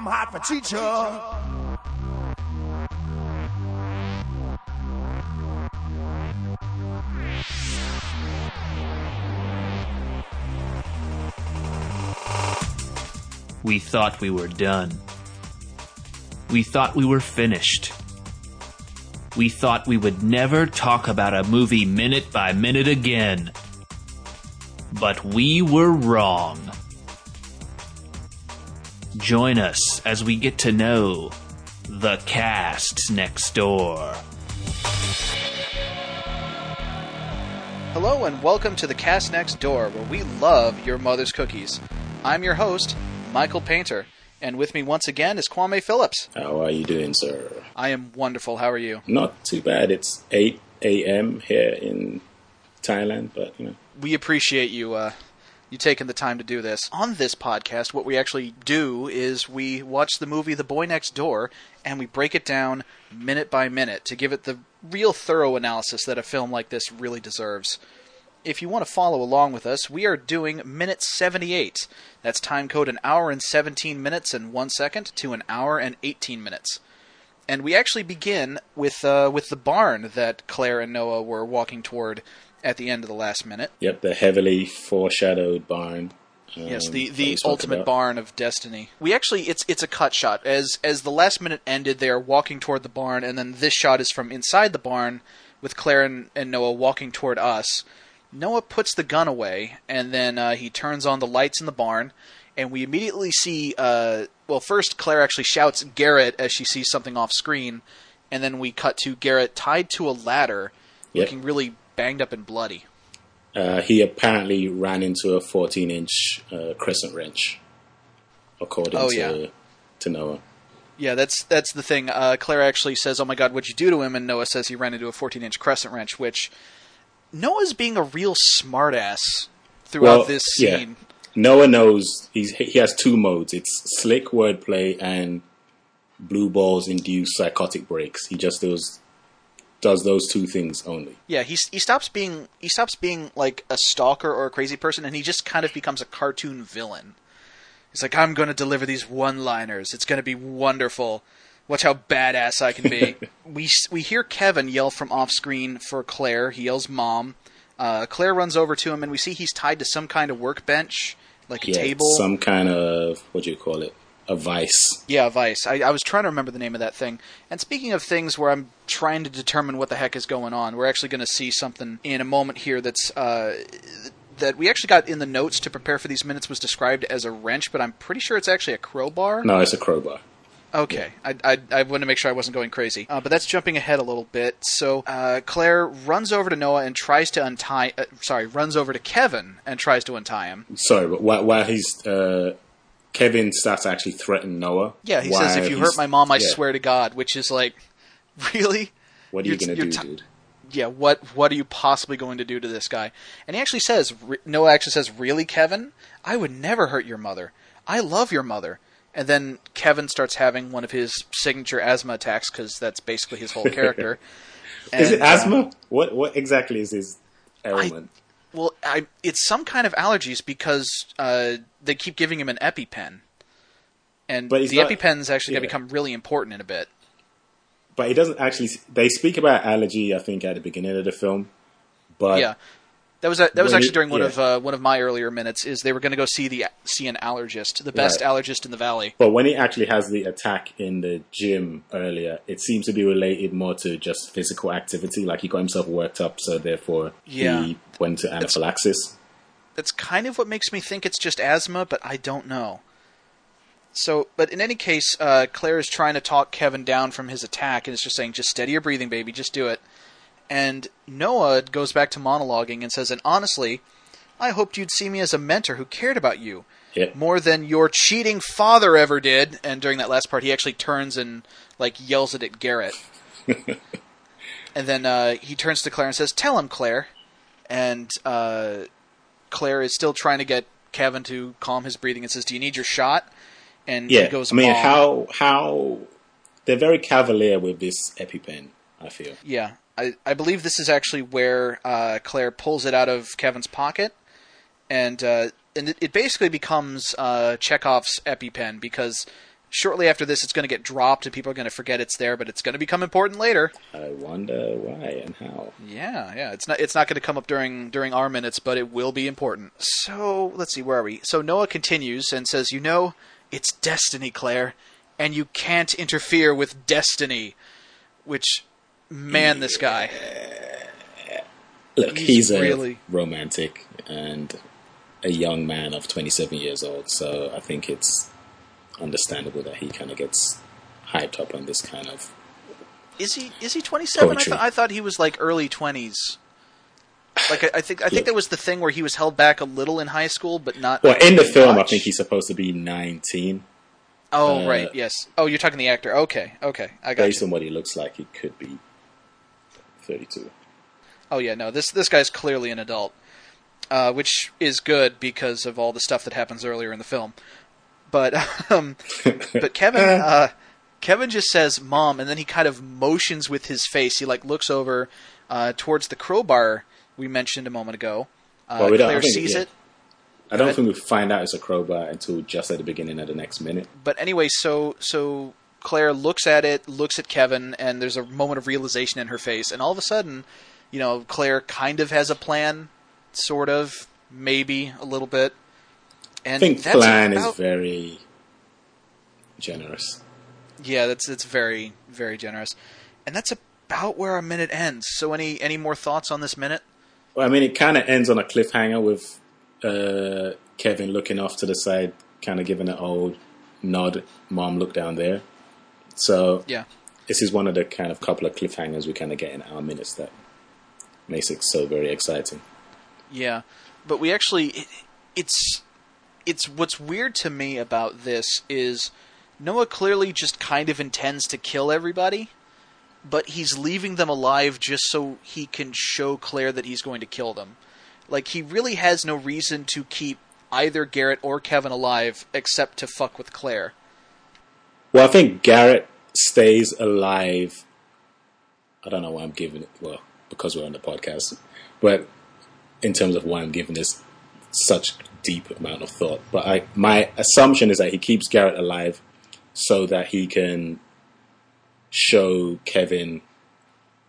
I'm hot for teacher. We thought we were done. We thought we were finished. We thought we would never talk about a movie minute by minute again. But we were wrong. Join us as we get to know the cast next door. Hello and welcome to the Cast Next Door, where we love your mother's cookies. I'm your host, Michael Painter, and with me once again is Kwame Phillips. How are you doing, sir? I am wonderful. How are you? Not too bad. It's 8 a.m. here in Thailand, but you know. We appreciate you uh, you taking the time to do this. On this podcast, what we actually do is we watch the movie The Boy Next Door and we break it down minute by minute to give it the real thorough analysis that a film like this really deserves. If you want to follow along with us, we are doing minute 78. That's time code an hour and 17 minutes and 1 second to an hour and 18 minutes. And we actually begin with uh, with the barn that Claire and Noah were walking toward at the end of the last minute. Yep, the heavily foreshadowed barn. um, Yes, the, the ultimate barn of destiny. We actually it's it's a cut shot. As as the last minute ended, they are walking toward the barn, and then this shot is from inside the barn with Claire and, and Noah walking toward us. Noah puts the gun away, and then uh, he turns on the lights in the barn, and we immediately see. Uh, well, first Claire actually shouts Garrett as she sees something off screen, and then we cut to Garrett tied to a ladder, Yep. looking really banged up and bloody. Uh, he apparently ran into a 14 inch uh, crescent wrench, according Oh, to, yeah. to Noah. Yeah, that's that's the thing. Uh, Claire actually says, "Oh my God, what'd you do to him?" And Noah says he ran into a 14-inch crescent wrench. Which Noah's being a real smartass throughout Well, this yeah. scene. Noah knows he's, he has two modes it's slick wordplay and blue balls induced psychotic breaks. He just does, does those two things only. Yeah, he he stops being he stops being like a stalker or a crazy person, and he just kind of becomes a cartoon villain. He's like, "I'm going to deliver these one-liners. It's going to be wonderful. Watch how badass I can be." we we hear Kevin yell from off-screen for Claire. He yells, "Mom." Uh, Claire runs over to him, and we see he's tied to some kind of workbench, like a table. some kind of, what do you call it? A vice. Yeah, Vice. I, I was trying to remember the name of that thing. And speaking of things where I'm trying to determine what the heck is going on, we're actually going to see something in a moment here that's uh, that we actually got in the notes to prepare for these minutes was described as a wrench, but I'm pretty sure it's actually a crowbar. No, it's a crowbar. Okay, I, I, I wanted to make sure I wasn't going crazy. Uh, but that's jumping ahead a little bit. So uh, Claire runs over to Noah and tries to untie. Uh, sorry, runs over to Kevin and tries to untie him. Sorry, but while, while he's uh, Kevin starts to actually threaten Noah. Yeah, he says, "If you hurt my mom, I yeah, swear to God," which is like, really. What are you gonna do, you're dude? yeah, what what are you possibly going to do to this guy? And he actually says, re- Noah actually says, really, Kevin? I would never hurt your mother. I love your mother. And then Kevin starts having one of his signature asthma attacks because that's basically his whole character. Is it And, uh, asthma? What what exactly is his ailment? Well, I, it's some kind of allergies because uh, they keep giving him an EpiPen. And But the not- EpiPen's actually going to become really important in a bit. but he doesn't actually. They speak about allergy, I think, at the beginning of the film. But yeah, that was a, that was when actually during one yeah. of uh, one of my earlier minutes. Is they were going to go see the see an allergist, the best Right. allergist in the valley. But when he actually has the attack in the gym earlier, it seems to be related more to just physical activity. Like he got himself worked up, so therefore Yeah. he went to anaphylaxis. That's kind of what makes me think it's just asthma, but I don't know. So, but in any case, uh, Claire is trying to talk Kevin down from his attack, and is just saying, "Just steady your breathing, baby. Just do it." And Noah goes back to monologuing and says, "And honestly, I hoped you'd see me as a mentor who cared about you Yeah. more than your cheating father ever did." And during that last part, he actually turns and like yells it at Garrett. and then uh, he turns to Claire and says, "Tell him, Claire." And uh, Claire is still trying to get Kevin to calm his breathing and says, "Do you need your shot?" And Yeah, he goes, I mean, how how they're very cavalier with this EpiPen. I feel. Yeah, I, I believe this is actually where uh, Claire pulls it out of Kevin's pocket, and uh, and it, it basically becomes uh, Chekhov's EpiPen because shortly after this, it's going to get dropped and people are going to forget it's there, but it's going to become important later. I wonder why and how. Yeah, yeah. It's not it's not going to come up during during our minutes, but it will be important. So let's see, where are we? So Noah continues and says, "You know, it's destiny, Claire, and you can't interfere with destiny." Which, man, this guy. Look, He's he's, a really- romantic and a young man of 27 years old, so I think it's understandable that he kind of gets hyped up on this kind of. Is he is he twenty seven? I, th- I thought he was like early twenties. Like I, I think I think Look. that was the thing where he was held back a little in high school, but not. Well, in the film, I think he's supposed to be 19. Oh uh, right, yes. Oh, you're talking the actor. Okay, okay, I got Based you. on what he looks like, he could be 32. Oh yeah, no, this this guy's clearly an adult, uh, which is good because of all the stuff that happens earlier in the film. But um, but Kevin uh, Kevin just says "mom," and then he kind of motions with his face. He like looks over uh, towards the crowbar we mentioned a moment ago. Uh, Well, we Claire think- sees yeah. it. I don't think we find out it's a crowbar until just at the beginning of the next minute. but anyway, so so Claire looks at it, looks at Kevin, and there's a moment of realization in her face, and all of a sudden, you know, Claire kind of has a plan, sort of, maybe a little bit. And I think plan about- is very generous. yeah, that's it's very very generous, and that's about where our minute ends. So any any more thoughts on this minute? Well, I mean, it kind of ends on a cliffhanger with uh, Kevin looking off to the side, kind of giving an old nod, "Mom, look down there." So Yeah, this is one of the kind of couple of cliffhangers we kind of get in our minutes that makes it so very exciting. Yeah, but we actually it, it's it's what's weird to me about this is Noah clearly just kind of intends to kill everybody, but he's leaving them alive just so he can show Claire that he's going to kill them. Like he really has no reason to keep either Garrett or Kevin alive except to fuck with Claire. Well, I think Garrett stays alive. I don't know why I'm giving it. Well, because we're on the podcast, but in terms of why I'm giving this such deep amount of thought, but I my assumption is that he keeps Garrett alive so that he can show Kevin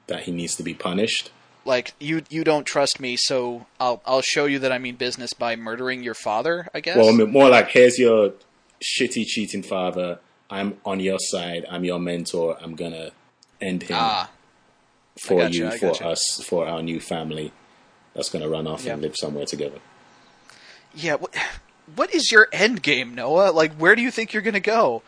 that he needs to be punished. Like you you don't trust me, so I'll I'll show you that I mean business by murdering your father, I guess. Well, I mean, more like here's your shitty cheating father. I'm on your side. I'm your mentor. I'm gonna end him ah, for gotcha, you, for gotcha. us, for our new family that's going to run off Yeah. and live somewhere together. Yeah, what, what is your end game, Noah? Like, where do you think you're going to go?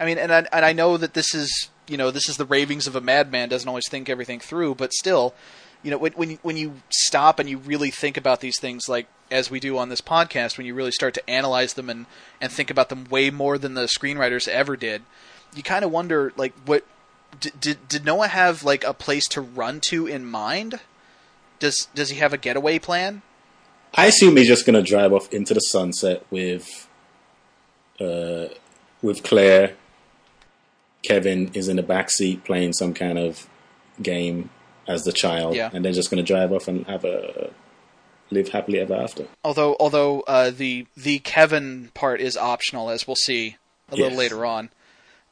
I mean, and I, and I know that this is, you know, this is the ravings of a madman. Doesn't always think everything through, but still, you know, when when you, when you stop and you really think about these things, like as we do on this podcast, when you really start to analyze them and and think about them way more than the screenwriters ever did, you kind of wonder, like, what did, did did Noah have like a place to run to in mind? Does does he have a getaway plan? I assume he's just going to drive off into the sunset with, uh, with Claire. Kevin is in the back seat playing some kind of game as the child, Yeah. and they're just going to drive off and have a live happily ever after. Although, although uh, the the Kevin part is optional, as we'll see a little later on.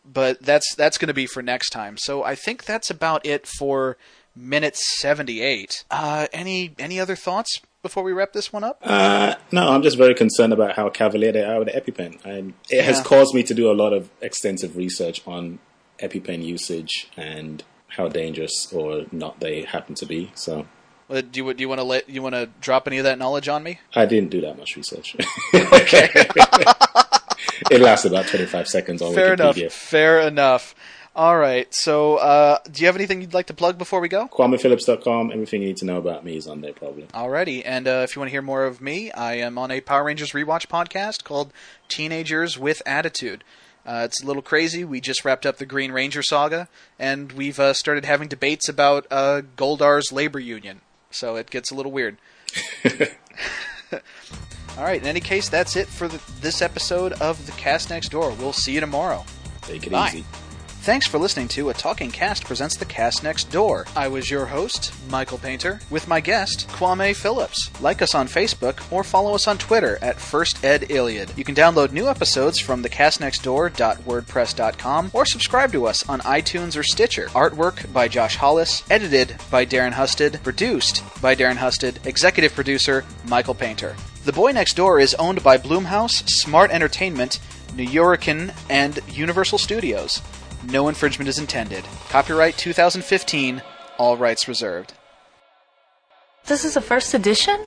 But that's that's going to be for next time. So I think that's about it for minute seventy eight. Uh, any any other thoughts before we wrap this one up? Uh, no, I'm just very concerned about how cavalier they are with the EpiPen. And it has caused me to do a lot of extensive research on EpiPen usage and how dangerous or not they happen to be. So do you do you want to let you want to drop any of that knowledge on me? I didn't do that much research. Okay, it lasted about 25 seconds on fair enough. Wikipedia. Fair enough. All right. So, uh, do you have anything you'd like to plug before we go? KwamePhillips.com. Everything you need to know about me is on there, probably. Alrighty, and uh, if you want to hear more of me, I am on a Power Rangers rewatch podcast called Teenagers with Attitude. Uh, it's a little crazy. We just wrapped up the Green Ranger saga, and we've uh, started having debates about uh, Goldar's labor union. So it gets a little weird. All right. In any case, that's it for the, this episode of the Cast Next Door. We'll see you tomorrow. Take it Bye. easy. Thanks for listening to A Talking Cast presents The Cast Next Door. I was your host, Michael Painter, with my guest, Kwame Phillips. Like us on Facebook or follow us on Twitter at First Ed Iliad. You can download new episodes from thecastnextdoor.wordpress.com or subscribe to us on iTunes or Stitcher. Artwork by Josh Hollis, edited by Darren Husted, produced by Darren Husted, executive producer Michael Painter. The Boy Next Door is owned by Blumhouse, Smart Entertainment, Nuyorican, and Universal Studios. No infringement is intended. Copyright 2015, all rights reserved. This is a first edition?